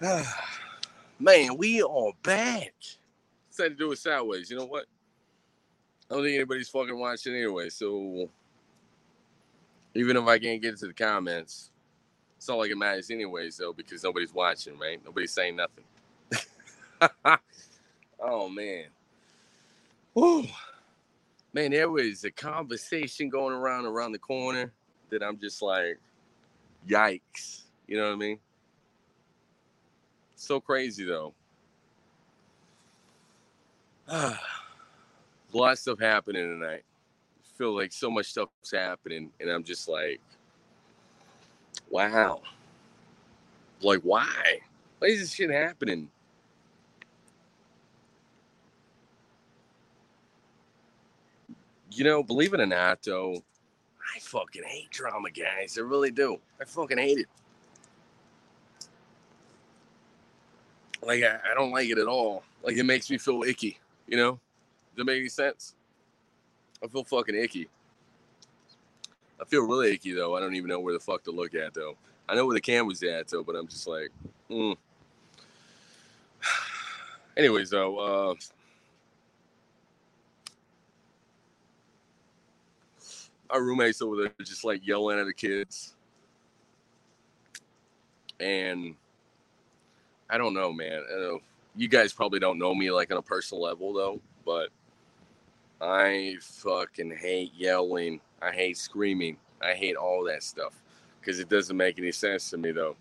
Man, we are back. Said to do it sideways. You know what? I don't think anybody's fucking watching anyway. So even if I can't get to the comments, it's not like it matters anyways, though, because nobody's watching, right? Nobody's saying nothing. oh man. Whew. Man, there was a conversation going around around the corner that I'm just like, yikes. You know what I mean? So crazy though. a lot of stuff happening tonight. I feel like so much stuff's happening, and I'm just like, wow. Like, why? Why is this shit happening? You know, believe it or not, though, I fucking hate drama, guys. I really do. I fucking hate it. Like I, I don't like it at all. Like it makes me feel icky. You know? Does that make any sense? I feel fucking icky. I feel really icky though. I don't even know where the fuck to look at though. I know where the camera's at though, but I'm just like, mm. anyways though, uh, our roommates over there just like yelling at the kids, and I don't know, man. I you guys probably don't know me like on a personal level though, but I fucking hate yelling. I hate screaming. I hate all that stuff because it doesn't make any sense to me though.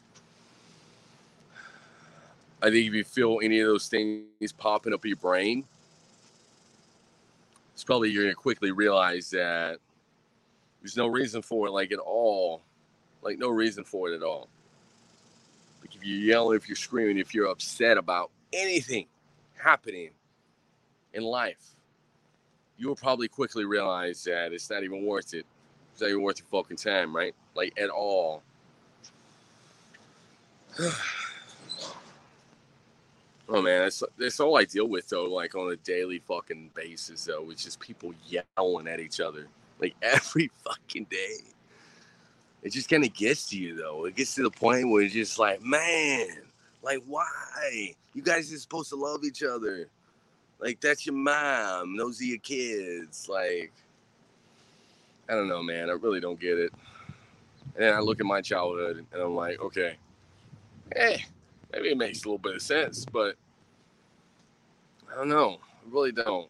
I think if you feel any of those things popping up your brain, it's probably you're gonna quickly realize that there's no reason for it, like at all, like no reason for it at all. You're yelling, if you're screaming, if you're upset about anything happening in life, you will probably quickly realize that it's not even worth it. It's not even worth your fucking time, right? Like at all. oh man, that's that's all I deal with though, like on a daily fucking basis though. It's just people yelling at each other. Like every fucking day it just kind of gets to you though. It gets to the point where it's just like, man, like why? You guys are supposed to love each other. Like that's your mom. Those are your kids. Like I don't know, man. I really don't get it. And then I look at my childhood and I'm like, okay, hey, maybe it makes a little bit of sense, but I don't know. I really don't.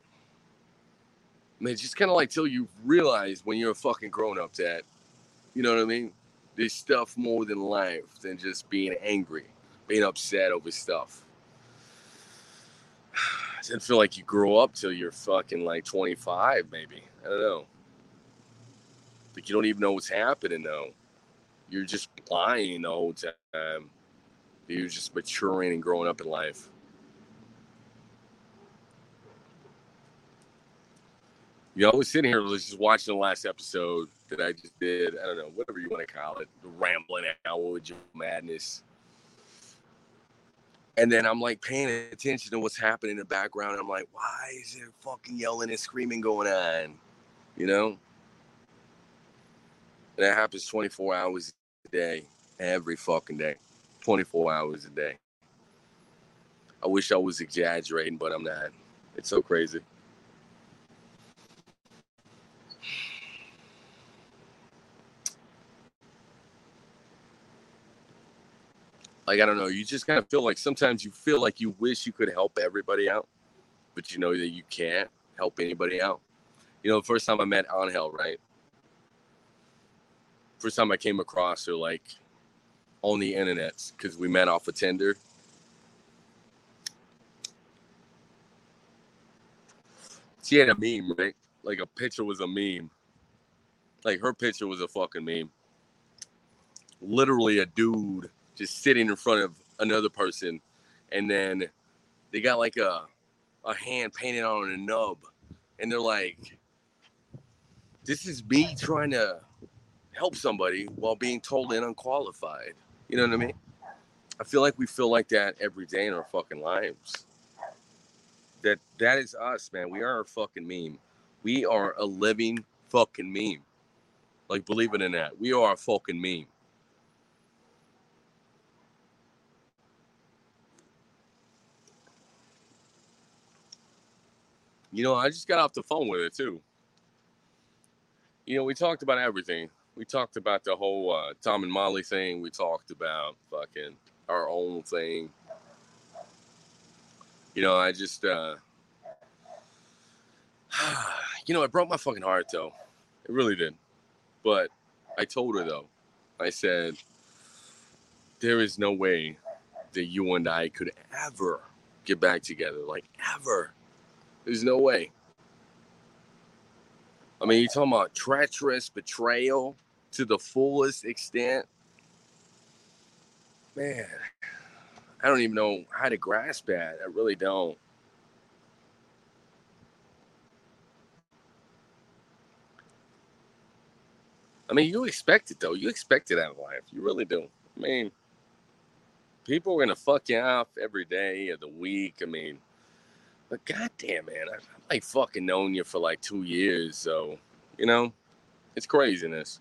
I it's just kind of like till you realize when you're a fucking grown up that you know what I mean? There's stuff more than life than just being angry, being upset over stuff. I didn't feel like you grow up till you're fucking like 25, maybe. I don't know. Like you don't even know what's happening though. You're just lying the whole time. You're just maturing and growing up in life. You know, I was sitting here just watching the last episode that I just did. I don't know, whatever you want to call it, the rambling hour with Joe Madness. And then I'm like paying attention to what's happening in the background. I'm like, why is there fucking yelling and screaming going on? You know? And that happens 24 hours a day, every fucking day, 24 hours a day. I wish I was exaggerating, but I'm not. It's so crazy. Like I don't know, you just kind of feel like sometimes you feel like you wish you could help everybody out, but you know that you can't help anybody out. You know, the first time I met Angel, right? First time I came across her like on the internet because we met off of Tinder. She had a meme, right? Like a picture was a meme. Like her picture was a fucking meme. Literally a dude just sitting in front of another person, and then they got like a a hand painted on a nub, and they're like, "This is me trying to help somebody while being totally unqualified." You know what I mean? I feel like we feel like that every day in our fucking lives. That that is us, man. We are a fucking meme. We are a living fucking meme. Like believe it or not, we are a fucking meme. You know, I just got off the phone with her too. You know, we talked about everything. We talked about the whole uh, Tom and Molly thing. We talked about fucking our own thing. You know, I just, uh, you know, it broke my fucking heart though. It really did. But I told her though, I said, there is no way that you and I could ever get back together. Like, ever. There's no way. I mean, you're talking about treacherous betrayal to the fullest extent. Man, I don't even know how to grasp that. I really don't. I mean, you expect it though. You expect it out of life. You really do. I mean, people are gonna fuck you off every day of the week. I mean, but goddamn, man, I've like fucking known you for like two years, so you know, it's craziness.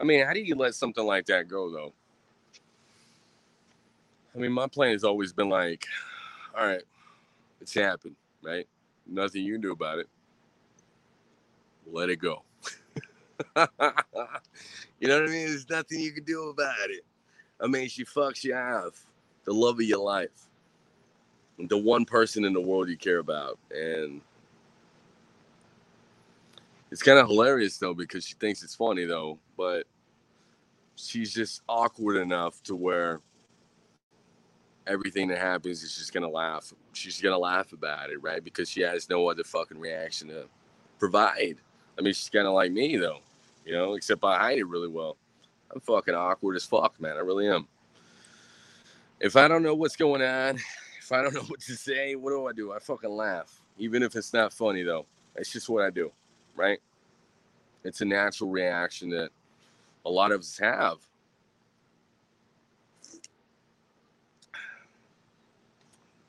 I mean, how do you let something like that go, though? I mean, my plan has always been like, all right, it's happened, right? Nothing you can do about it. Let it go. you know what I mean? There's nothing you can do about it. I mean, she fucks you off, the love of your life, the one person in the world you care about, and it's kind of hilarious though because she thinks it's funny though, but she's just awkward enough to where everything that happens is just gonna laugh. She's gonna laugh about it, right? Because she has no other fucking reaction to provide. I mean, she's kind of like me though, you know, except I hide it really well. I'm fucking awkward as fuck, man. I really am. If I don't know what's going on, if I don't know what to say, what do I do? I fucking laugh. Even if it's not funny though. It's just what I do, right? It's a natural reaction that a lot of us have.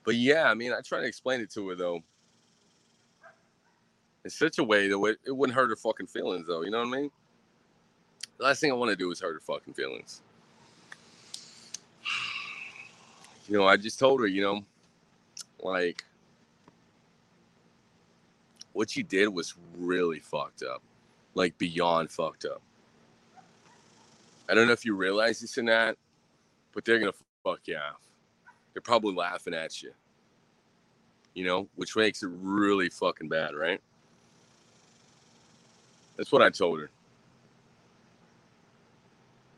But yeah, I mean, I try to explain it to her though. In such a way that it, wouldn't hurt her fucking feelings though, you know what I mean? The last thing I want to do is hurt her fucking feelings. You know, I just told her, you know, like what you did was really fucked up. Like beyond fucked up. I don't know if you realize this or not, but they're gonna fuck you off. They're probably laughing at you. You know, which makes it really fucking bad, right? That's what I told her.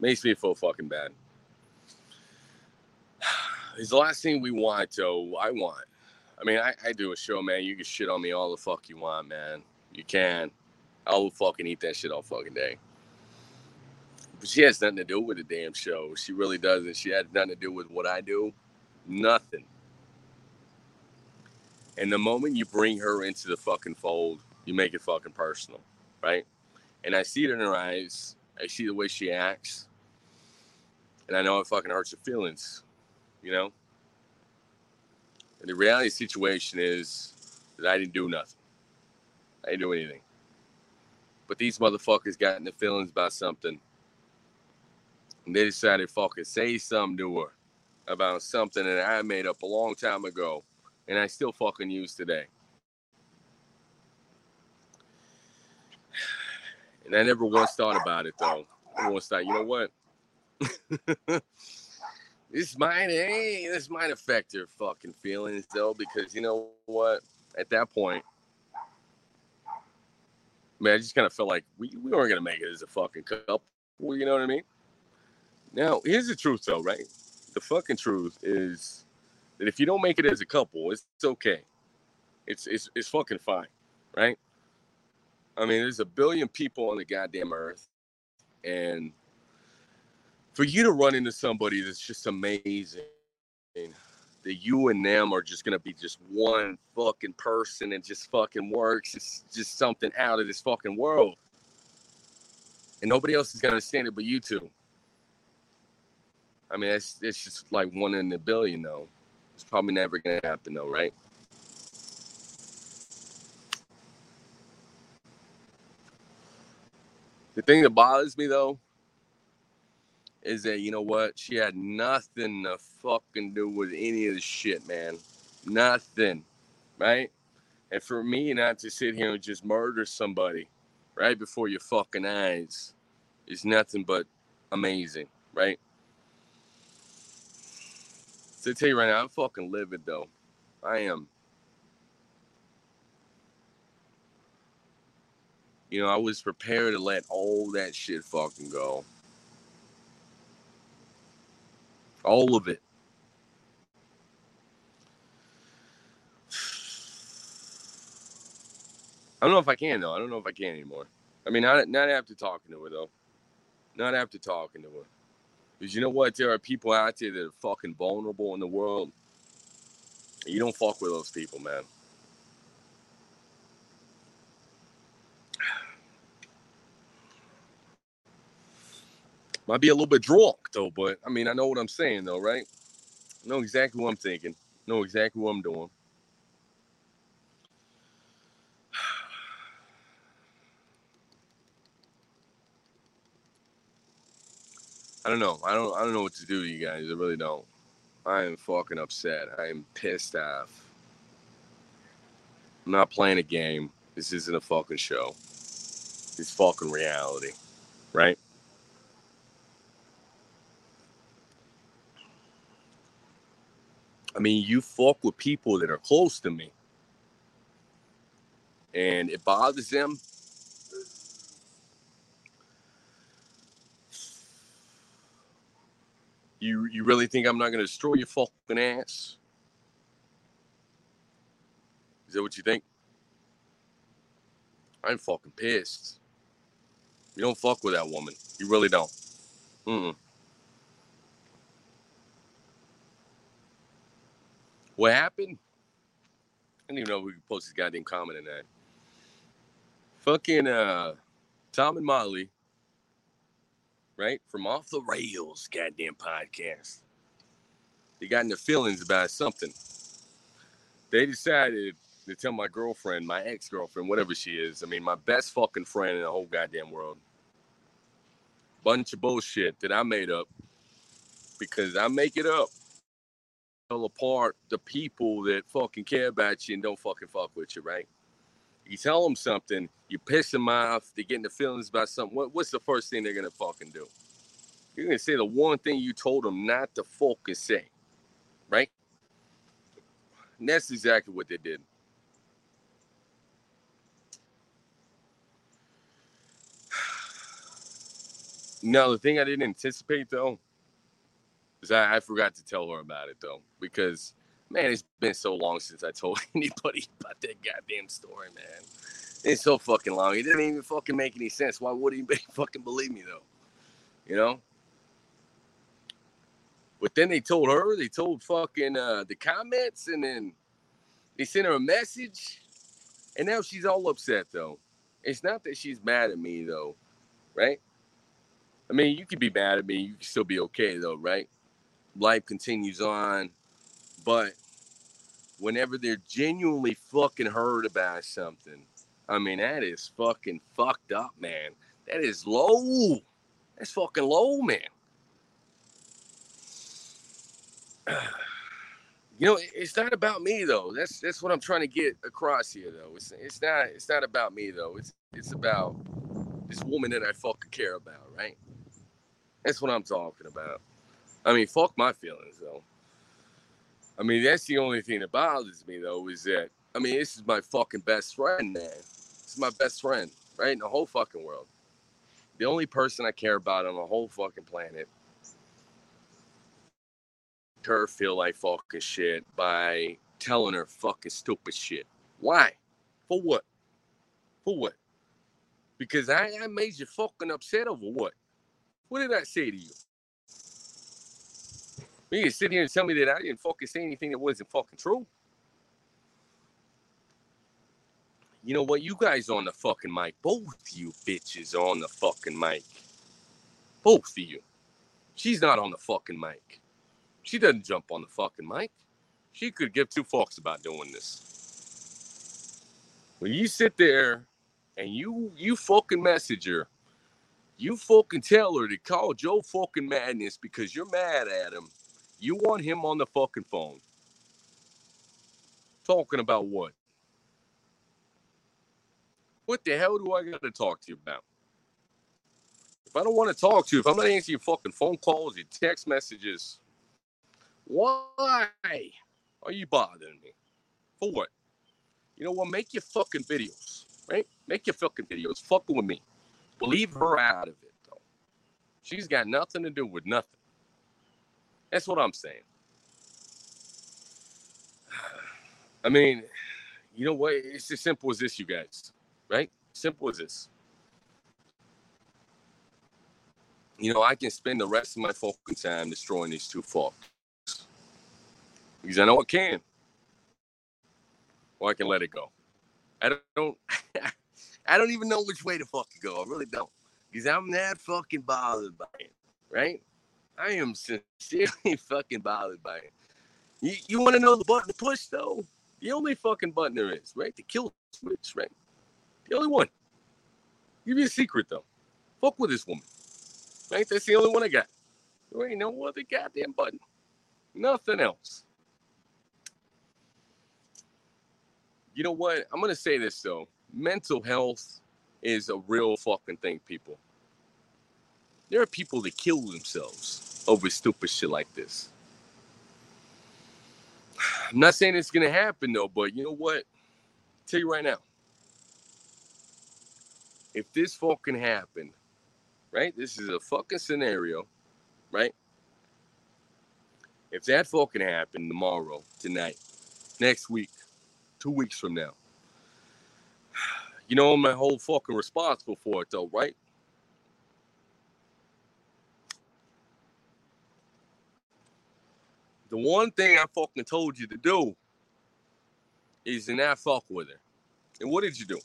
Makes me feel fucking bad. It's the last thing we want, though. I want. I mean, I, I do a show, man. You can shit on me all the fuck you want, man. You can. I'll fucking eat that shit all fucking day. But she has nothing to do with the damn show. She really doesn't. She has nothing to do with what I do. Nothing. And the moment you bring her into the fucking fold, you make it fucking personal, right? And I see it in her eyes. I see the way she acts and I know it fucking hurts your feelings, you know. And the reality the situation is that I didn't do nothing. I didn't do anything. But these motherfuckers got in the feelings about something, and they decided to fucking say something to her about something that I made up a long time ago, and I still fucking use today. And I never once thought about it though. I once thought, you know what? this might hey, this might affect your fucking feelings though, because you know what? At that point, man, I just kind of felt like we, we weren't gonna make it as a fucking couple. You know what I mean? Now, here's the truth though, right? The fucking truth is that if you don't make it as a couple, it's, it's okay. It's it's it's fucking fine, right? I mean, there's a billion people on the goddamn earth, and for you to run into somebody that's just amazing that you and them are just gonna be just one fucking person and just fucking works. It's just something out of this fucking world. And nobody else is gonna understand it but you two. I mean, it's it's just like one in a billion though. It's probably never gonna happen though, right? The thing that bothers me though is that you know what? She had nothing to fucking do with any of the shit, man. Nothing, right? And for me not to sit here and just murder somebody right before your fucking eyes is nothing but amazing, right? So tell you right now, I'm fucking livid though. I am. You know, I was prepared to let all that shit fucking go. All of it. I don't know if I can though. I don't know if I can anymore. I mean, not not after talking to her though. Not after talking to her. Because you know what? There are people out there that are fucking vulnerable in the world. You don't fuck with those people, man. Might be a little bit drunk though, but I mean, I know what I'm saying though, right? I know exactly what I'm thinking. I know exactly what I'm doing. I don't know. I don't. I don't know what to do, to you guys. I really don't. I am fucking upset. I am pissed off. I'm not playing a game. This isn't a fucking show. It's fucking reality, right? Mean, you fuck with people that are close to me, and it bothers them You you really think I'm not gonna destroy your fucking ass? Is that what you think? I'm fucking pissed. You don't fuck with that woman. You really don't. Mm. What happened? I didn't even know we could post this goddamn comment in that. Fucking uh, Tom and Molly right? From Off the Rails, goddamn podcast. They got into feelings about something. They decided to tell my girlfriend, my ex girlfriend, whatever she is, I mean, my best fucking friend in the whole goddamn world. Bunch of bullshit that I made up because I make it up. Apart the people that fucking care about you and don't fucking fuck with you, right? You tell them something, you piss them off, they get into feelings about something. What, what's the first thing they're gonna fucking do? You're gonna say the one thing you told them not to fucking say, right? And that's exactly what they did. Now the thing I didn't anticipate though I, I forgot to tell her about it though because man, it's been so long since I told anybody about that goddamn story, man. It's so fucking long. It didn't even fucking make any sense. Why would anybody fucking believe me though? You know? But then they told her, they told fucking uh, the comments, and then they sent her a message, and now she's all upset though. It's not that she's mad at me though, right? I mean, you could be mad at me, you can still be okay though, right? Life continues on, but whenever they're genuinely fucking hurt about something, I mean, that is fucking fucked up, man. That is low. That's fucking low, man. You know, it's not about me though. That's that's what I'm trying to get across here though. It's it's not it's not about me though. It's it's about this woman that I fucking care about, right? That's what I'm talking about. I mean, fuck my feelings though. I mean, that's the only thing that bothers me though, is that I mean, this is my fucking best friend, man. This is my best friend, right? In the whole fucking world. The only person I care about on the whole fucking planet. Her feel like fucking shit by telling her fucking stupid shit. Why? For what? For what? Because I, I made you fucking upset over what? What did I say to you? You can sit here and tell me that I didn't fucking say anything that wasn't fucking true. You know what? You guys on the fucking mic. Both you bitches are on the fucking mic. Both of you. She's not on the fucking mic. She doesn't jump on the fucking mic. She could give two fucks about doing this. When you sit there and you you fucking message her, You fucking tell her to call Joe fucking Madness because you're mad at him. You want him on the fucking phone. Talking about what? What the hell do I got to talk to you about? If I don't want to talk to you, if I'm not answering your fucking phone calls, your text messages, why are you bothering me? For what? You know what? Make your fucking videos, right? Make your fucking videos. Fucking with me. Leave her out of it, though. She's got nothing to do with nothing. That's what I'm saying. I mean, you know what? It's as simple as this, you guys, right? Simple as this. You know, I can spend the rest of my fucking time destroying these two fucks. Because I know I can. Or I can let it go. I don't I don't even know which way to fucking go. I really don't. Because I'm that fucking bothered by it. Right? I am sincerely fucking bothered by it. You, you want to know the button to push though? The only fucking button there is, right? The kill switch, right? The only one. Give you a secret though. Fuck with this woman. Right? That's the only one I got. There ain't no other goddamn button. Nothing else. You know what? I'm gonna say this though. Mental health is a real fucking thing, people. There are people that kill themselves over stupid shit like this. I'm not saying it's gonna happen though, but you know what? I'll tell you right now. If this fucking happened, right? This is a fucking scenario, right? If that fucking happened tomorrow, tonight, next week, two weeks from now, you know I'm whole fucking responsible for it though, right? The one thing I fucking told you to do is to not fuck with her. And what did you do?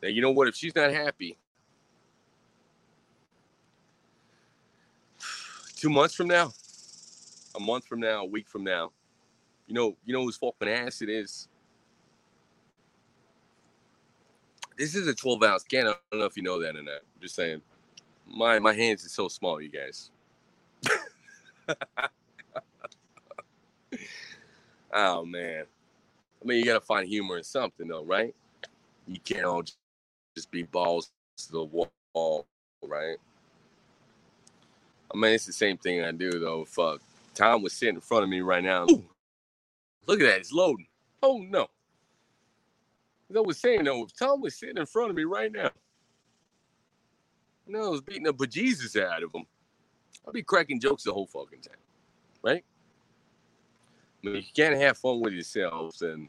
Now you know what? If she's not happy, two months from now, a month from now, a week from now, you know, you know whose fucking ass it is. This is a 12 ounce can. I don't know if you know that or not. I'm just saying. My my hands are so small, you guys. oh man. I mean, you gotta find humor in something, though, right? You can't all just be balls to the wall, right? I mean, it's the same thing I do, though. Fuck. Tom was sitting in front of me right now. Ooh, look at that. It's loading. Oh, no. As I was saying, though, if Tom was sitting in front of me right now, know, I was beating the bejesus out of him, I'd be cracking jokes the whole fucking time, right? I mean, you can't have fun with yourselves, and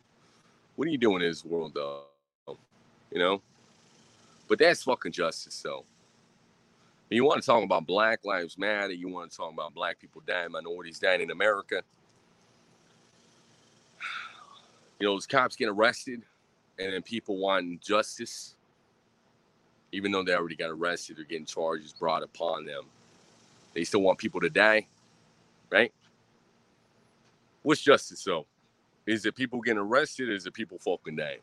what are you doing in this world, though? You know? But that's fucking justice, though. You want to talk about Black Lives Matter, you want to talk about black people dying, minorities dying in America. You know, those cops get arrested and then people want justice, even though they already got arrested or getting charges brought upon them. They still want people to die, right? What's justice, though? Is it people getting arrested? is it people fucking dying?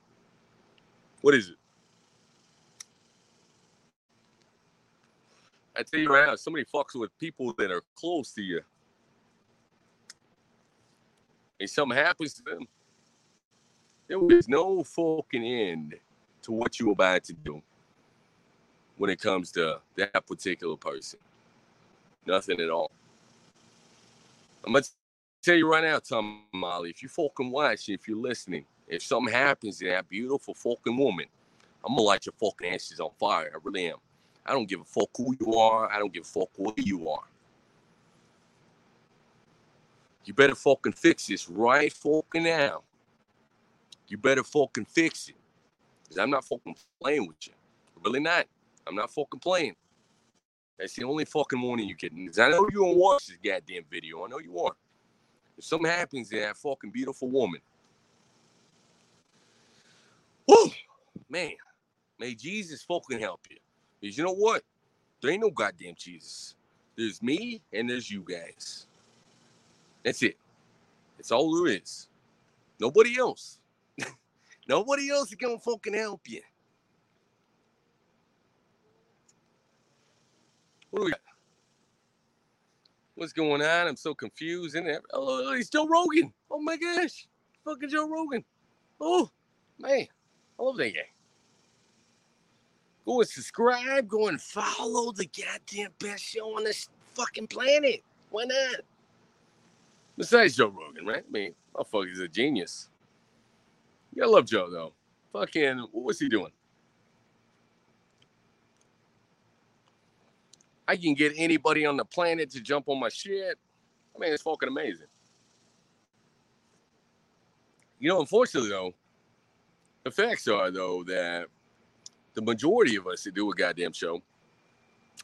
What is it? I tell you right now, somebody fucks with people that are close to you, and something happens to them, there is no fucking end to what you're about to do when it comes to that particular person. Nothing at all. I'm gonna tell you right now, Tom Molly, if you fucking watch, if you're listening, if something happens to that beautiful fucking woman, I'm gonna light your fucking ashes on fire. I really am. I don't give a fuck who you are. I don't give a fuck where you are. You better fucking fix this right fucking now. You better fucking fix it. Because I'm not fucking playing with you. Really not. I'm not fucking playing. That's the only fucking warning you getting. Because I know you don't watch this goddamn video. I know you are. If something happens to that fucking beautiful woman, whoo, man, may Jesus fucking help you. Because you know what? There ain't no goddamn Jesus. There's me and there's you guys. That's it. That's all there is. Nobody else. Nobody else is gonna fucking help you. What do we got? What's going on? I'm so confused. And oh, it's Joe Rogan. Oh my gosh, fucking Joe Rogan. Oh man, I love that guy. Go and subscribe. Go and follow the goddamn best show on this fucking planet. Why not? Besides Joe Rogan, right? I mean, motherfucker's a genius. You gotta love Joe though. Fucking, what was he doing? I can get anybody on the planet to jump on my shit. I mean, it's fucking amazing. You know, unfortunately though, the facts are though that the majority of us that do a goddamn show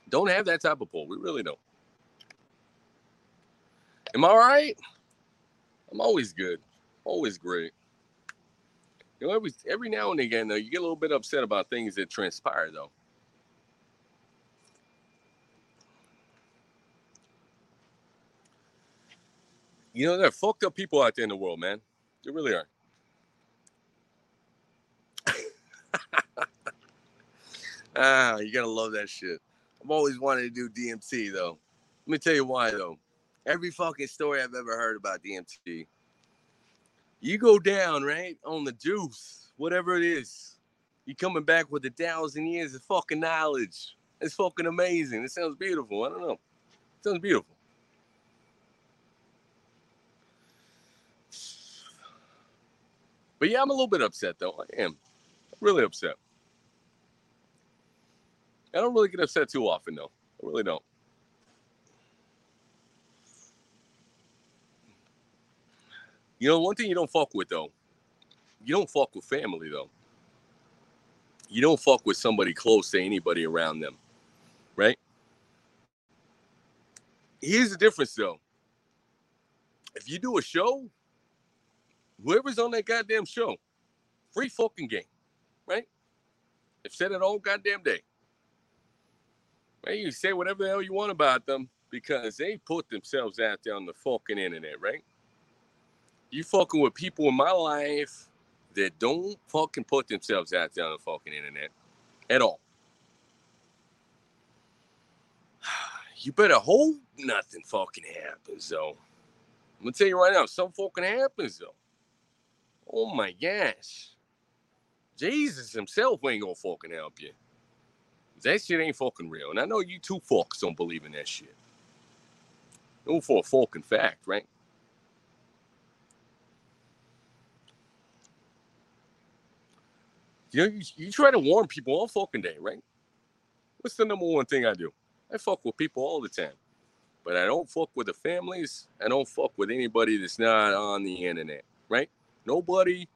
don't have that type of pull. We really don't. Am I right? I'm always good, always great. You know, every every now and again, though, you get a little bit upset about things that transpire, though. You know, there are fucked up people out there in the world, man. There really are. ah, you gotta love that shit. I've always wanted to do DMT though. Let me tell you why though. Every fucking story I've ever heard about DMT, you go down right on the juice, whatever it is. You coming back with a thousand years of fucking knowledge. It's fucking amazing. It sounds beautiful. I don't know. It sounds beautiful. But yeah, I'm a little bit upset though. I am really upset. I don't really get upset too often though. I really don't. You know, one thing you don't fuck with though, you don't fuck with family though. You don't fuck with somebody close to anybody around them, right? Here's the difference though. If you do a show, whoever's on that goddamn show, free fucking game, right? They've said it all goddamn day. Right? You say whatever the hell you want about them because they put themselves out there on the fucking internet, right? You fucking with people in my life that don't fucking put themselves out there on the fucking internet at all. You better hope nothing fucking happens, though. I'm gonna tell you right now, something fucking happens, though. Oh my gosh. Jesus himself ain't gonna fucking help you. That shit ain't fucking real. And I know you two fucks don't believe in that shit. No for a fucking fact, right? You know, you, you try to warn people all fucking day, right? What's the number one thing I do? I fuck with people all the time. But I don't fuck with the families. I don't fuck with anybody that's not on the internet, right? Nobody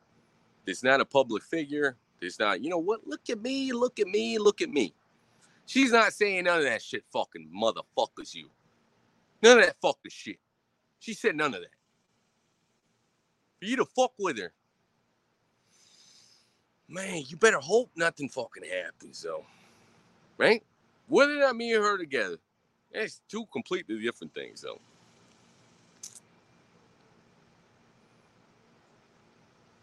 that's not a public figure. That's not, you know what? Look at me, look at me, look at me. She's not saying none of that shit, fucking motherfuckers, you. None of that fucking shit. She said none of that. For you to fuck with her, man, you better hope nothing fucking happens, though. Right? Whether or not me and her together, that's two completely different things, though.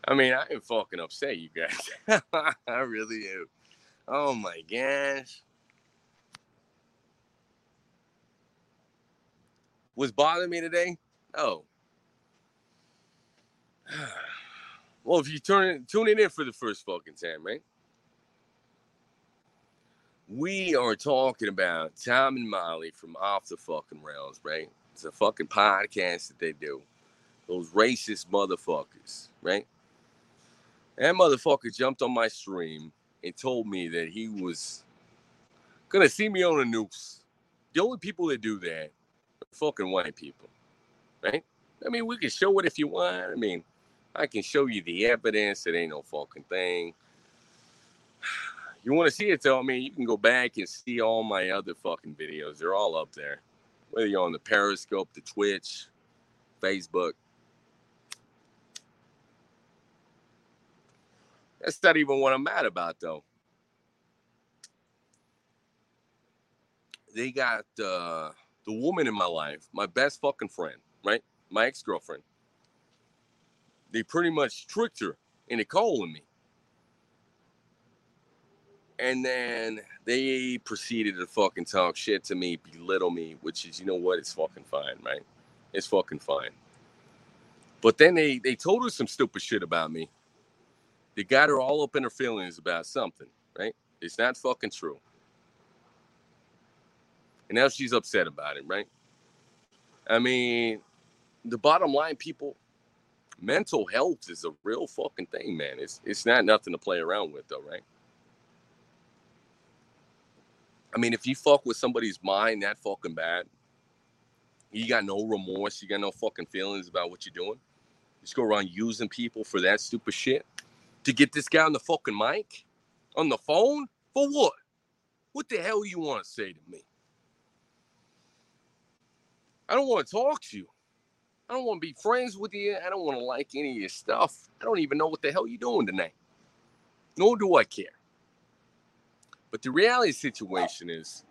I mean, I am fucking upset, you guys. I really am. Oh my gosh. What's bothering me today? Oh. Well, if you turn it, tune in for the first fucking time, right? We are talking about Tom and Molly from Off the Fucking Rails, right? It's a fucking podcast that they do. Those racist motherfuckers, right? That motherfucker jumped on my stream and told me that he was gonna see me on a noose. The only people that do that are fucking white people, right? I mean, we can show it if you want. I mean, I can show you the evidence. It ain't no fucking thing. You want to see it though? I mean, you can go back and see all my other fucking videos. They're all up there. Whether you're on the Periscope, the Twitch, Facebook. That's not even what I'm mad about, though. They got uh, the woman in my life, my best fucking friend, right? My ex girlfriend. They pretty much tricked her into calling me, And then they proceeded to fucking talk shit to me, belittle me, which is, you know what? It's fucking fine, right? It's fucking fine. But then they they told her some stupid shit about me. They got her all up in her feelings about something, right? It's not fucking true. And now she's upset about it, right? I mean, the bottom line, people, mental health is a real fucking thing, man. It's it's not nothing to play around with, though, right? I mean, if you fuck with somebody's mind that fucking bad, you got no remorse, you got no fucking feelings about what you're doing. You just go around using people for that stupid shit to get this guy on the fucking mic, on the phone for what? What the hell you want to say to me? I don't want to talk to you. I don't want to be friends with you. I don't want to like any of your stuff. I don't even know what the hell you're doing tonight. Nor do I care. But the reality situation is,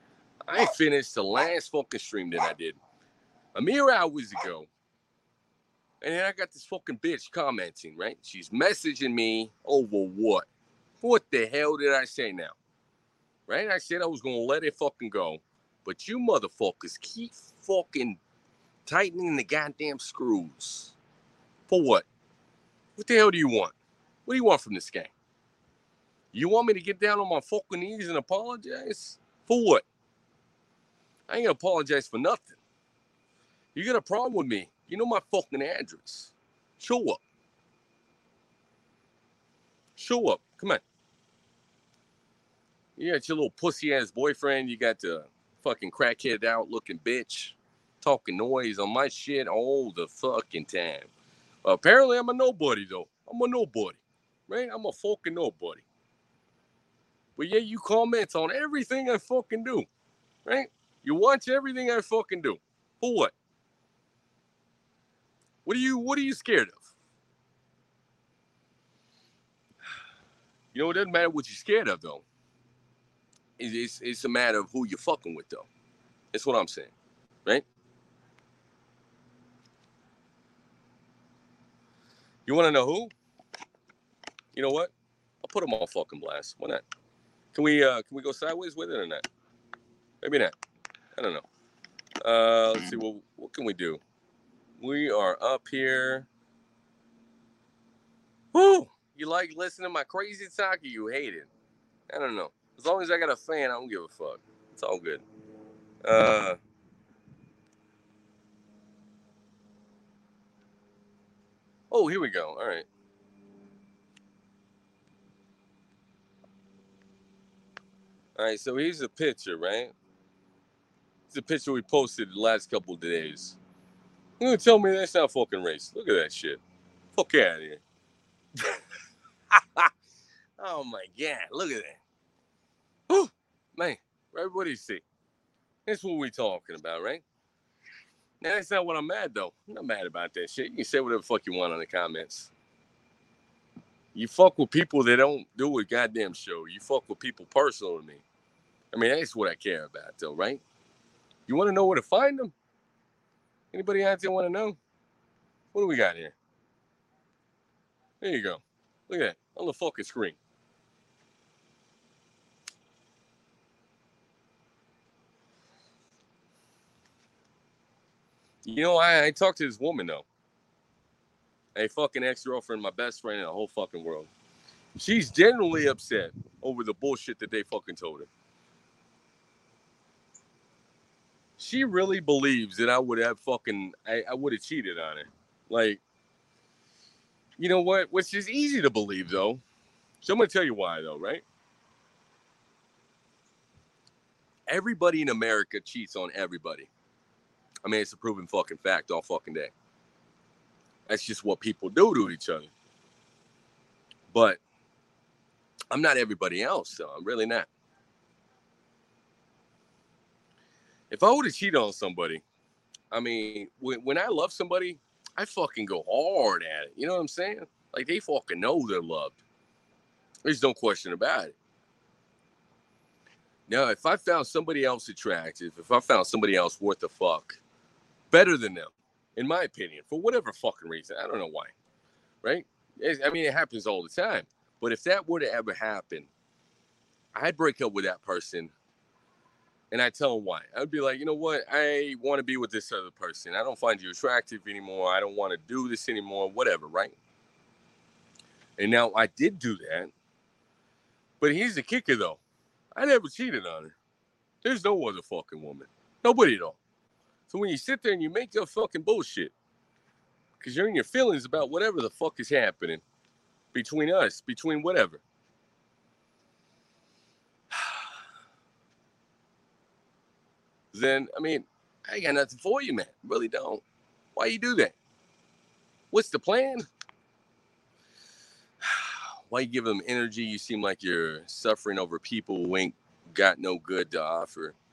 I finished the last fucking stream that I did a mere hours ago. And then I got this fucking bitch commenting, right? She's messaging me over what? What the hell did I say now? Right? I said I was gonna let it fucking go. But you motherfuckers keep fucking tightening the goddamn screws. For what? What the hell do you want? What do you want from this game? You want me to get down on my fucking knees and apologize? For what? I ain't gonna apologize for nothing. You got a problem with me? You know my fucking address. Show up. Show up. Come on. You got your little pussy ass boyfriend. You got the fucking crackhead out looking bitch talking noise on my shit all the fucking time. Apparently, I'm a nobody though. I'm a nobody, right? I'm a fucking nobody. But yeah, you comment on everything I fucking do, right? You watch everything I fucking do. For what? What are you what are you scared of? You know, it doesn't matter what you're scared of though. It's, it's, it's a matter of who you're fucking with though. That's what I'm saying. Right? You want to know who? You know what? I'll put them on fucking blast. Why not? Can we uh can we go sideways with it or not? Maybe not. I don't know. Uh let's see what what can we do? We are up here. Whoo! You like listening to my crazy talk or you hate it? I don't know. As long as I got a fan, I don't give a fuck. It's all good. Uh Oh, here we go. All right. All right, so here's a picture, right? It's a picture we posted the last couple of days. You gonna tell me that's not fucking race? Look at that shit. Fuck out of here. oh my god, look at that. Whew, man, right? What do you see. That's what we're talking about, right? Now, that's not what I'm mad though. I'm not mad about that shit. You can say whatever fuck you want on the comments. You fuck with people that don't do a goddamn show. You fuck with people personal to me. I mean, that's what I care about, though, right? You want to know where to find them? Anybody out there want to know? What do we got here? There you go. Look at that on the fucking screen. You know, I, I talked to this woman though. A fucking ex-girlfriend, my best friend in the whole fucking world. She's genuinely upset over the bullshit that they fucking told her. She really believes that I would have fucking I, I would have cheated on her. Like, you know what? Which is easy to believe though. So I'm gonna tell you why though, right? Everybody in America cheats on everybody. I mean, it's a proven fucking fact all fucking day. That's just what people do to each other. But I'm not everybody else, so I'm really not. If I were to cheat on somebody, I mean, when, when I love somebody, I fucking go hard at it. You know what I'm saying? Like they fucking know they're loved. There's no question about it. Now, if I found somebody else attractive, if I found somebody else worth the fuck, better than them, in my opinion, for whatever fucking reason. I don't know why, right? I mean, it happens all the time. But if that were to ever happen, I'd break up with that person and I tell them why. I'd be like, you know what? I want to be with this other person. I don't find you attractive anymore. I don't want to do this anymore, whatever, right? And now I did do that. But here's the kicker though. I never cheated on her. There's no other fucking woman. Nobody at all. So when you sit there and you make your fucking bullshit, because you're in your feelings about whatever the fuck is happening between us, between whatever. Then I mean, I got nothing for you, man. Really don't. Why you do that? What's the plan? Why you give them energy? You seem like you're suffering over people who ain't got no good to offer.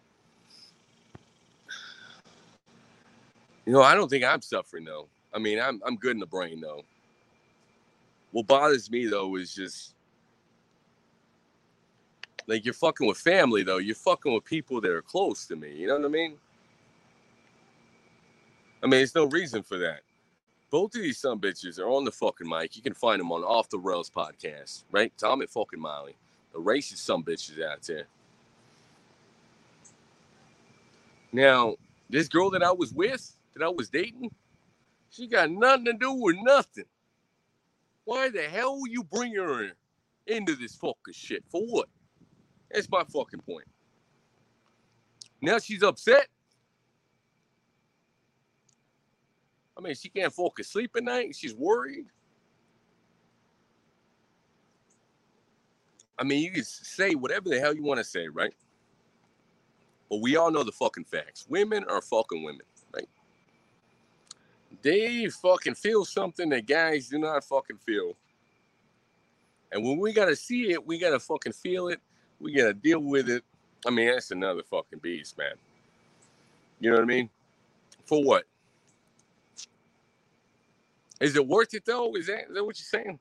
You know, I don't think I'm suffering though. I mean, I'm I'm good in the brain though. What bothers me though is just like you're fucking with family though. You're fucking with people that are close to me. You know what I mean? I mean, there's no reason for that. Both of these some bitches are on the fucking mic. You can find them on Off the Rails podcast, right? Tom and fucking Molly. The racist some bitches out there. Now, this girl that I was with, that I was dating, she got nothing to do with nothing. Why the hell you bring her into this fucking shit? For what? That's my fucking point. Now she's upset. I mean, she can't fall sleep at night. She's worried. I mean, you can say whatever the hell you want to say, right? But we all know the fucking facts. Women are fucking women, right? They fucking feel something that guys do not fucking feel. And when we gotta see it, we gotta fucking feel it. We gotta deal with it. I mean, that's another fucking beast, man. You know what I mean? For what? Is it worth it though? Is that, is that what you're saying?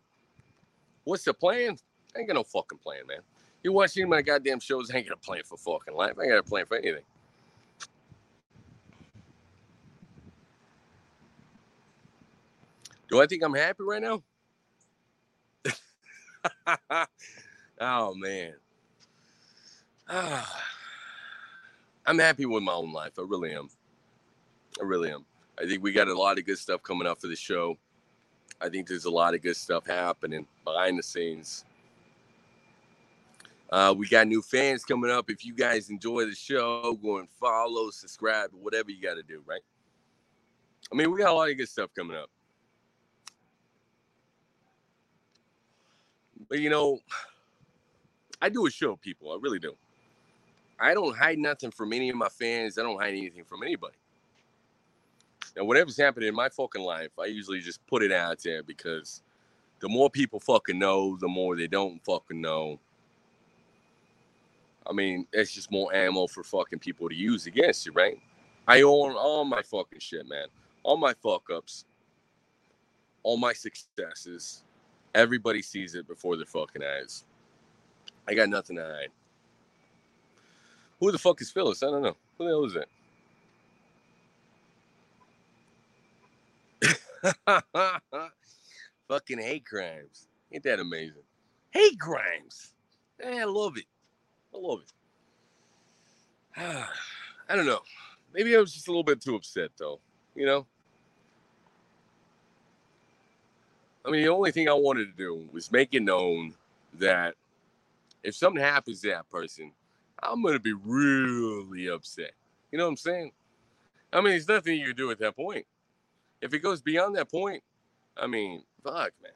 What's the plan? I ain't got no fucking plan, man. You watch any of my goddamn shows, I ain't got a plan for fucking life. I ain't got a plan for anything. Do I think I'm happy right now? oh man. I'm happy with my own life. I really am. I really am. I think we got a lot of good stuff coming up for the show. I think there's a lot of good stuff happening behind the scenes. Uh, we got new fans coming up. If you guys enjoy the show, go and follow, subscribe, whatever you got to do, right? I mean, we got a lot of good stuff coming up. But you know, I do a show, people. I really do. I don't hide nothing from any of my fans. I don't hide anything from anybody. And whatever's happening in my fucking life, I usually just put it out there because the more people fucking know, the more they don't fucking know. I mean, it's just more ammo for fucking people to use against you, right? I own all my fucking shit, man. All my fuck ups, all my successes. Everybody sees it before their fucking eyes. I got nothing to hide. Who the fuck is Phyllis? I don't know. Who the hell is that? Fucking hate crimes. Ain't that amazing? Hate crimes. I love it. I love it. I don't know. Maybe I was just a little bit too upset, though. You know? I mean, the only thing I wanted to do was make it known that if something happens to that person, I'm to be really upset. You know what I'm saying? I mean, there's nothing you can do at that point. If it goes beyond that point, I mean, fuck, man.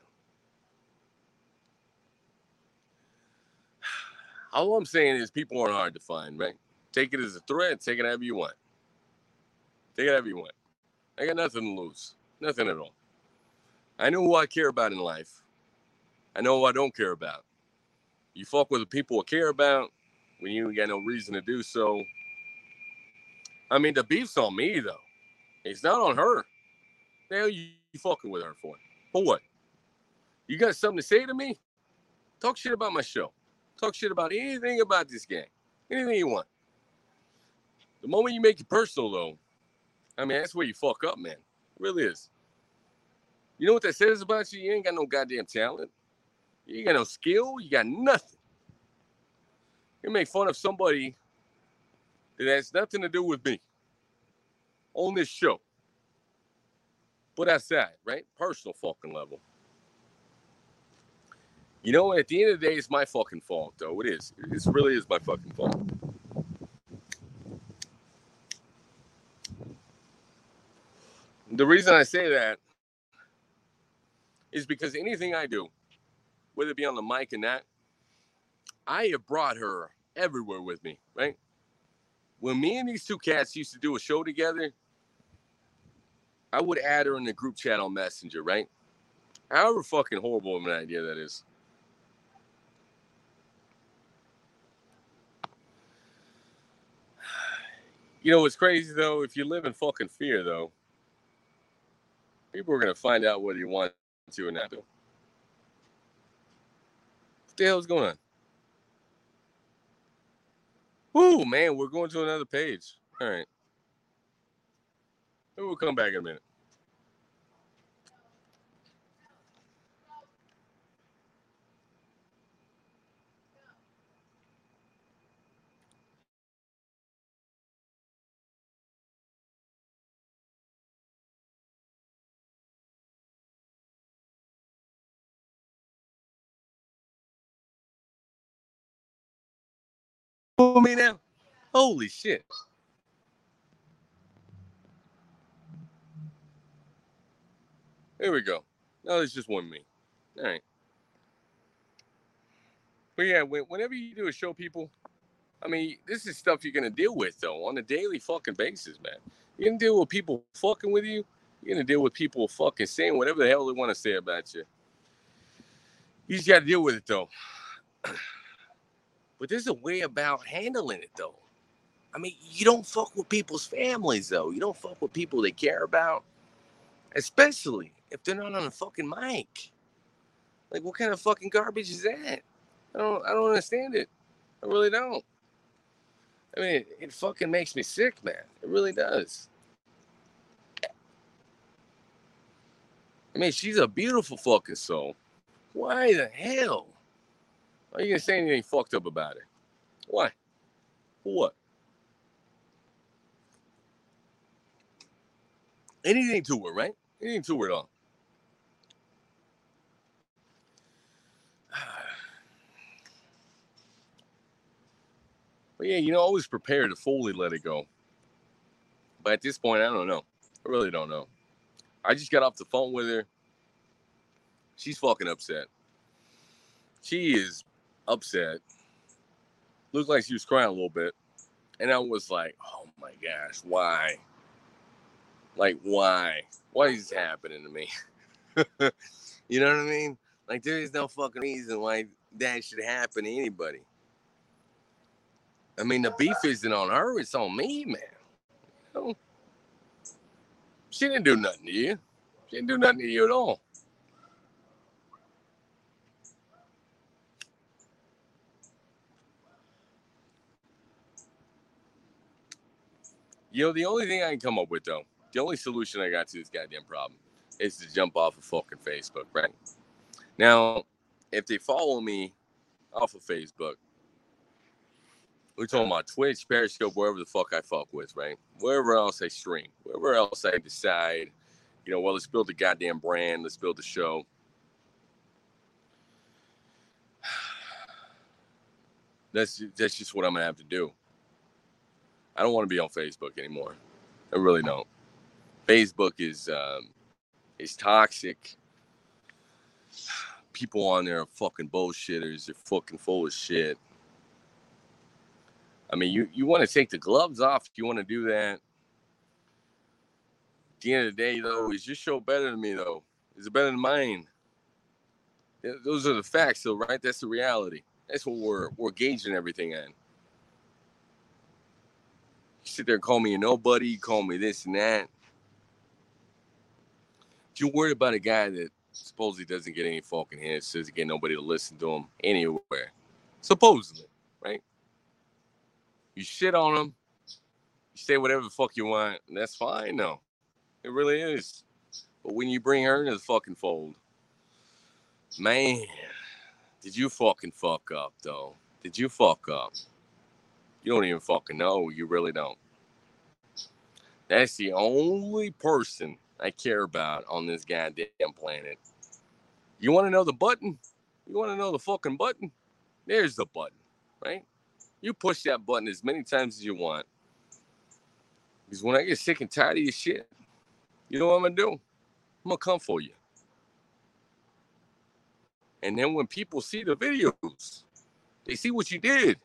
All I'm saying is people aren't hard to find, right? Take it as a threat, take it however you want. Take it however you want. I got nothing to lose. Nothing at all. I know who I care about in life. I know who I don't care about. You fuck with the people I care about when you ain't got no reason to do so. I mean, the beef's on me, though. It's not on her the hell you, you fucking with her for? For what? You got something to say to me? Talk shit about my show. Talk shit about anything about this gang. Anything you want. The moment you make it personal, though, I mean, that's where you fuck up, man. It really is. You know what that says about you? You ain't got no goddamn talent. You ain't got no skill. You got nothing. You make fun of somebody that has nothing to do with me on this show. But that's that, right? Personal fucking level. You know, at the end of the day, it's my fucking fault, though. It is. It really is my fucking fault. The reason I say that is because anything I do, whether it be on the mic and that, I have brought her everywhere with me, right? When me and these two cats used to do a show together, I would add her in the group chat on Messenger, right? However fucking horrible of an idea that is. You know what's crazy though? If you live in fucking fear though, people are gonna find out whether you want to or not. What the hell's going on? Ooh, man, we're going to another page. All right. We'll come back in a minute. Me now? Holy shit. There we go. No, it's just one me. All right. But yeah, whenever you do a show, people, I mean, this is stuff you're gonna deal with though on a daily fucking basis, man. You're gonna deal with people fucking with you. You're gonna deal with people fucking saying whatever the hell they want to say about you. You just gotta deal with it though. But there's a way about handling it though. I mean, you don't fuck with people's families though. You don't fuck with people they care about, especially if they're not on a fucking mic. Like, what kind of fucking garbage is that? I don't, I don't understand it. I really don't. I mean, it, it fucking makes me sick, man. It really does. I mean, she's a beautiful fucking soul. Why the hell are you gonna say anything fucked up about it? Why? For what? Anything to her, right? Anything to her at all. But yeah, you know, always prepare to fully let it go. But at this point, I don't know. I really don't know. I just got off the phone with her. She's fucking upset. She is upset. Looked like she was crying a little bit. And I was like, oh my gosh, why? Like, why? Why is this happening to me? you know what I mean? Like, there is no fucking reason why that should happen to anybody. I mean, the beef isn't on her, it's on me, man. You know? She didn't do nothing to you. She didn't do nothing to you at all. You know, the only thing I can come up with though, the only solution I got to this goddamn problem is to jump off of fucking Facebook, right? Now, if they follow me off of Facebook, we're talking about Twitch, Periscope, wherever the fuck I fuck with, right? Wherever else I stream, wherever else I decide, you know, well, let's build a goddamn brand, let's build a show. That's that's just what I'm gonna have to do. I don't want to be on Facebook anymore. I really don't. Facebook is um, is toxic. People on there are fucking bullshitters. They're fucking full of shit. I mean, you, you want to take the gloves off. You want to do that. At the end of the day, though, is your show better than me, though? Is it better than mine? Those are the facts, though, right? That's the reality. That's what we're we're gauging everything on sit there and call me a nobody, call me this and that. You're worried about a guy that supposedly doesn't get any fucking hits, doesn't get nobody to listen to him anywhere. Supposedly, right? You shit on him, you say whatever the fuck you want, and that's fine, no. It really is. But when you bring her into the fucking fold, man, did you fucking fuck up, though? Did you fuck up? You don't even fucking know. You really don't. That's the only person I care about on this goddamn planet. You want to know the button? You want to know the fucking button? There's the button, right? You push that button as many times as you want. Because when I get sick and tired of your shit, you know what I'm gonna do? I'm gonna come for you. And then when people see the videos, they see what you did.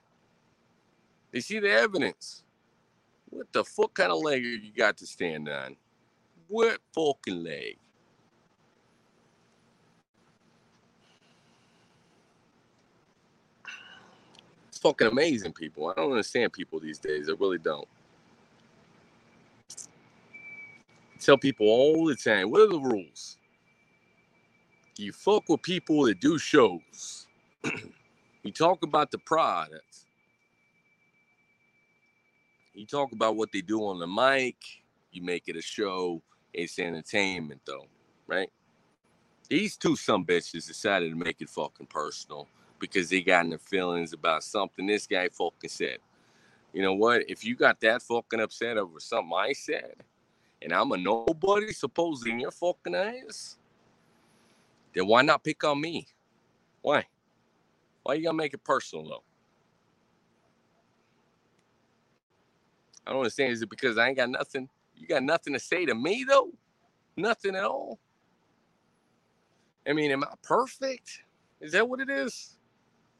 They see the evidence. What the fuck kind of leg you got to stand on? What fucking leg? It's fucking amazing, people. I don't understand people these days. I really don't. I tell people all the time, what are the rules? You fuck with people that do shows. you talk about the product. You talk about what they do on the mic. You make it a show. It's entertainment, though, right? These two some bitches decided to make it fucking personal because they got in their feelings about something this guy fucking said. You know what? If you got that fucking upset over something I said, and I'm a nobody supposedly in your fucking eyes, then why not pick on me? Why? Why you gotta make it personal though? I don't understand. Is it because I ain't got nothing? You got nothing to say to me though? Nothing at all. I mean, am I perfect? Is that what it is?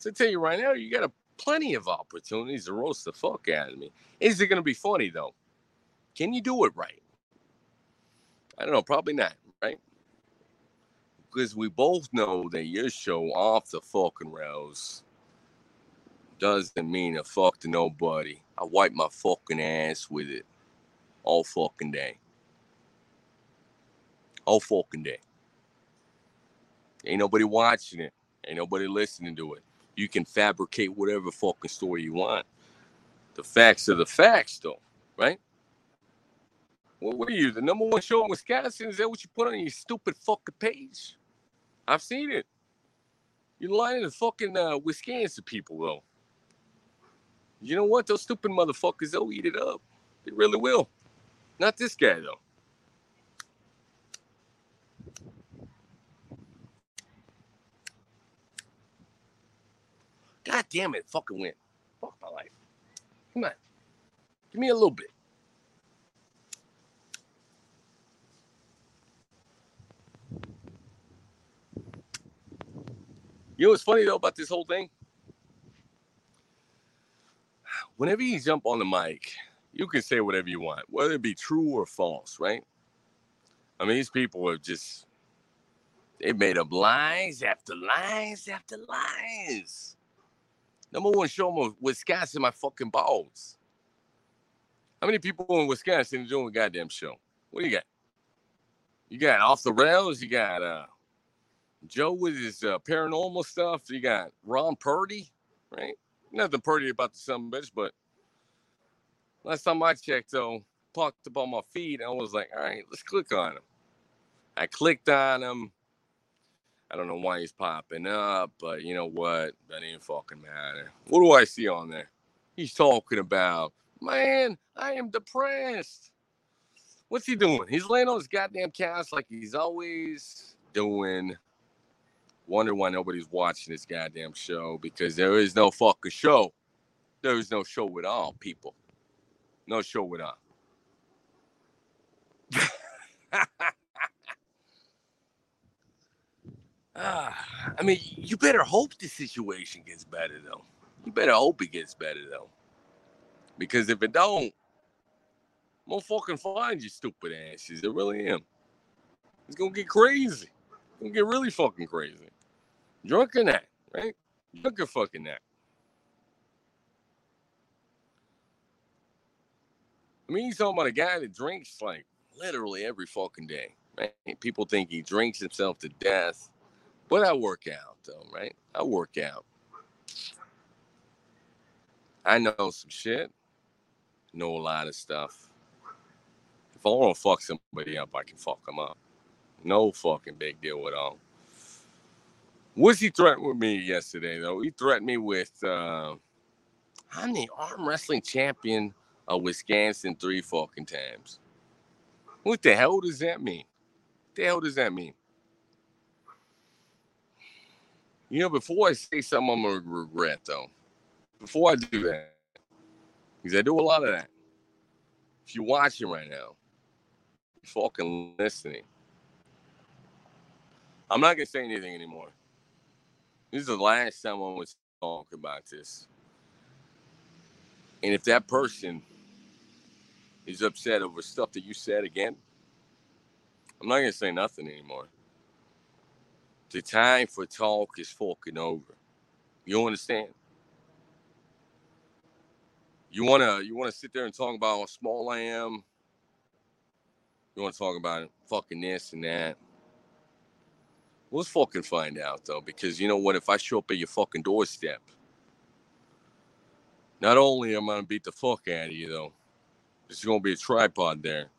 To tell you right now, you got a plenty of opportunities to roast the fuck out of me. Is it gonna be funny though? Can you do it right? I don't know, probably not, right? because we both know that your show off the fucking rails doesn't mean a fuck to nobody. I wipe my fucking ass with it all fucking day. All fucking day. Ain't nobody watching it. Ain't nobody listening to it. You can fabricate whatever fucking story you want. The facts are the facts, though, right? What, were you, the number one show in Wisconsin? Is that what you put on your stupid fucking page? I've seen it. You're lying to fucking uh, Wisconsin people, though. You know what? Those stupid motherfuckers, they'll eat it up. They really will. Not this guy, though. God damn it, fucking win. Fuck my life. Come on. Give me a little bit. You know what's funny though about this whole thing? Whenever you jump on the mic, you can say whatever you want, whether it be true or false, right? I mean, these people are just they made up lies after lies after lies. Number one show them Wisconsin my fucking balls. How many people in Wisconsin are doing a goddamn show? What do you got? You got off the rails, you got uh Joe with his uh, paranormal stuff. You got Ron Purdy, right? Nothing pretty about the some bitch, but last time I checked, though, popped up on my feed, and I was like, all right, let's click on him. I clicked on him. I don't know why he's popping up, but you know what? That ain't fucking matter. What do I see on there? He's talking about, man, I am depressed. What's he doing? He's laying on his goddamn couch like he's always doing wonder why nobody's watching this goddamn show because there is no fucking show. There is no show at all, people. No show at all. ah, I mean, you better hope the situation gets better, though. You better hope it gets better, though. Because if it don't, I'm gonna fucking find you stupid asses. I really am. It's gonna get crazy. It's gonna get really fucking crazy. Drunken that, right? Drunken fucking that. I mean, he's talking about a guy that drinks like literally every fucking day, right? People think he drinks himself to death, but I work out though, right? I work out. I know some shit, know a lot of stuff. If I want to fuck somebody up, I can fuck them up. No fucking big deal at all. What's he threatened with me yesterday, though? He threatened me with uh, I'm the arm wrestling champion of Wisconsin three fucking times. What the hell does that mean? What the hell does that mean? You know, before I say something, I'm gonna regret though. Before I do that, because I do a lot of that. If you're watching right now, you're fucking listening. I'm not gonna say anything anymore. This is the last time I was talking about this. And if that person is upset over stuff that you said again, I'm not gonna say nothing anymore. The time for talk is fucking over. You understand? You wanna you wanna sit there and talk about how small I am. You wanna talk about fucking this and that. Let's fucking find out though, because you know what? If I show up at your fucking doorstep, not only am I gonna beat the fuck out of you though, there's gonna be a tripod there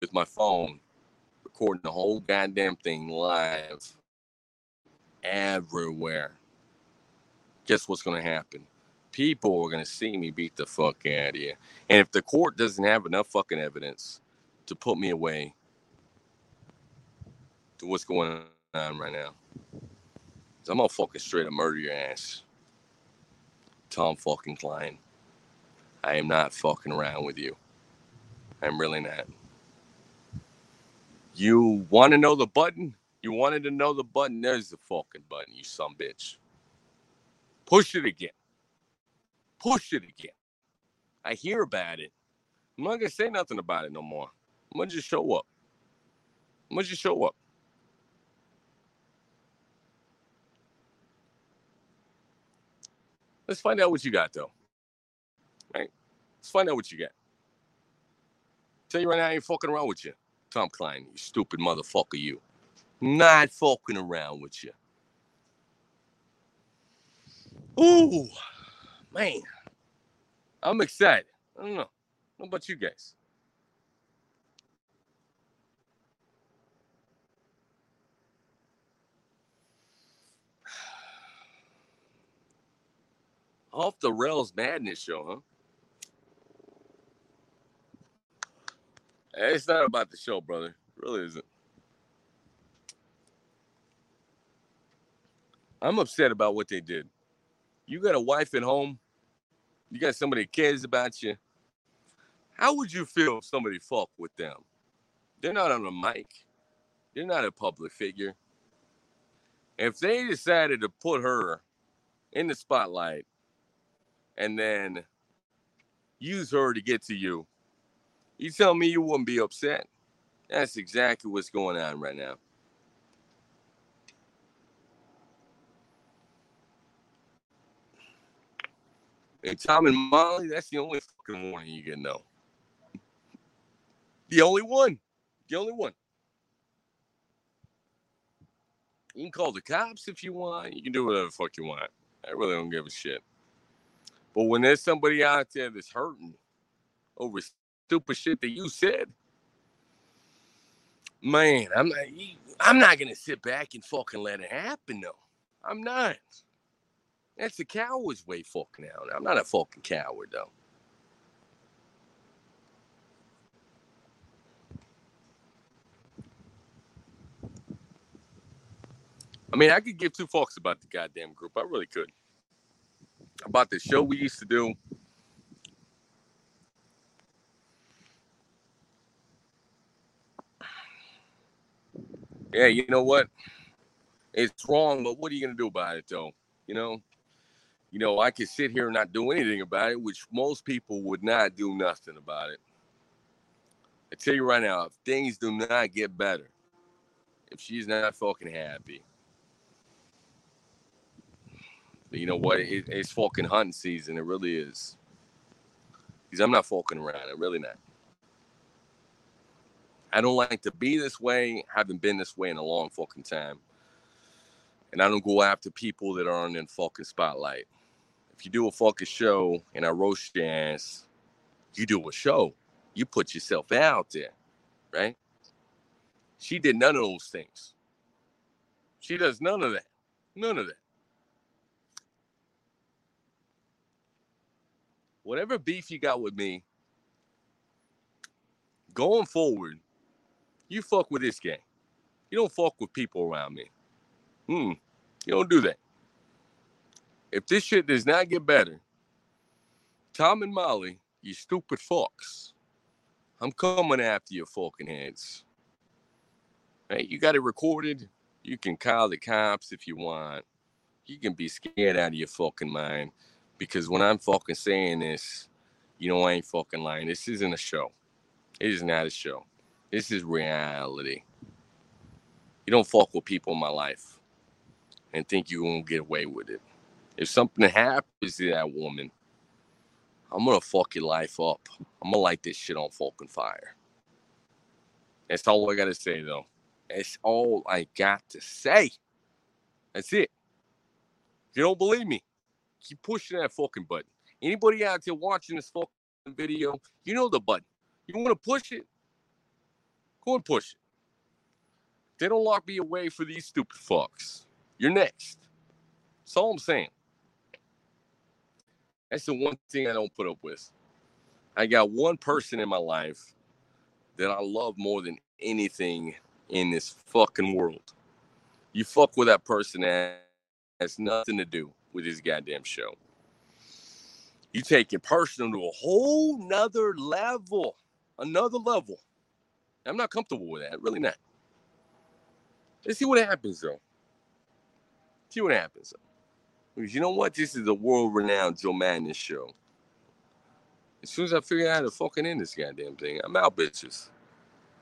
with my phone recording the whole goddamn thing live everywhere. Guess what's gonna happen? People are gonna see me beat the fuck out of you. And if the court doesn't have enough fucking evidence to put me away to what's going on right now, I'm gonna fucking straight up murder your ass. Tom fucking Klein. I am not fucking around with you. I'm really not. You want to know the button? You wanted to know the button? There's the fucking button, you some bitch. Push it again. Push it again. I hear about it. I'm not gonna say nothing about it no more. I'm gonna just show up. I'm gonna just show up. Let's find out what you got though. Right? Let's find out what you got. Tell you right now, I ain't fucking around with you. Tom Klein, you stupid motherfucker, you. Not fucking around with you. Ooh, man. I'm excited. I don't know. What about you guys? Off the rails madness show, huh? It's not about the show, brother. It really isn't. I'm upset about what they did. You got a wife at home. You got somebody cares about you. How would you feel if somebody fucked with them? They're not on a mic. They're not a public figure. If they decided to put her in the spotlight and then use her to get to you, you tell me you wouldn't be upset? That's exactly what's going on right now. And Tom and Molly, that's the only fucking warning you can know. The only one. The only one. You can call the cops if you want. You can do whatever the fuck you want. I really don't give a shit. But when there's somebody out there that's hurting over stupid shit that you said, man, I'm not. I'm not gonna sit back and fucking let it happen. though. I'm not. That's the coward's way fucking out. I'm not a fucking coward though. I mean, I could give two fucks about the goddamn group. I really could. About the show we used to do. Yeah, you know what? It's wrong, but what are you gonna do about it, though? You know, you know, I could sit here and not do anything about it, which most people would not do nothing about it. I tell you right now, if things do not get better, if she's not fucking happy, you know what? It, it's fucking hunting season. It really is. Because I'm not fucking around. I'm really not. I don't like to be this way. Haven't been this way in a long fucking time. And I don't go after people that aren't in fucking spotlight. If you do a fucking show and I roast your ass, you do a show. You put yourself out there, right? She did none of those things. She does none of that. None of that. Whatever beef you got with me, going forward, you fuck with this guy. You don't fuck with people around me. Hmm. You don't do that. If this shit does not get better, Tom and Molly, you stupid fucks. I'm coming after your fucking heads. Hey, you got it recorded. You can call the cops if you want. You can be scared out of your fucking mind. Because when I'm fucking saying this, you know I ain't fucking lying. This isn't a show. It is not a show. This is reality. You don't fuck with people in my life and think you're gonna get away with it. If something happens to that woman, I'm gonna fuck your life up. I'm gonna light this shit on fucking fire. That's all I gotta say though. That's all I got to say. That's it. If you don't believe me, keep pushing that fucking button. Anybody out there watching this fucking video, you know the button. You want to push it? Go and push it. They don't lock me away for these stupid fucks. You're next. That's all I'm saying. That's the one thing I don't put up with. I got one person in my life that I love more than anything in this fucking world. You fuck with that person that has nothing to do with this goddamn show. You take it personal to a whole nother level. Another level. I'm not comfortable with that. Really not. Let's see what happens though. See what happens. Because you know what? This is a world renowned Joe Madness show. As soon as I figure out how to fucking end this goddamn thing, I'm out, bitches.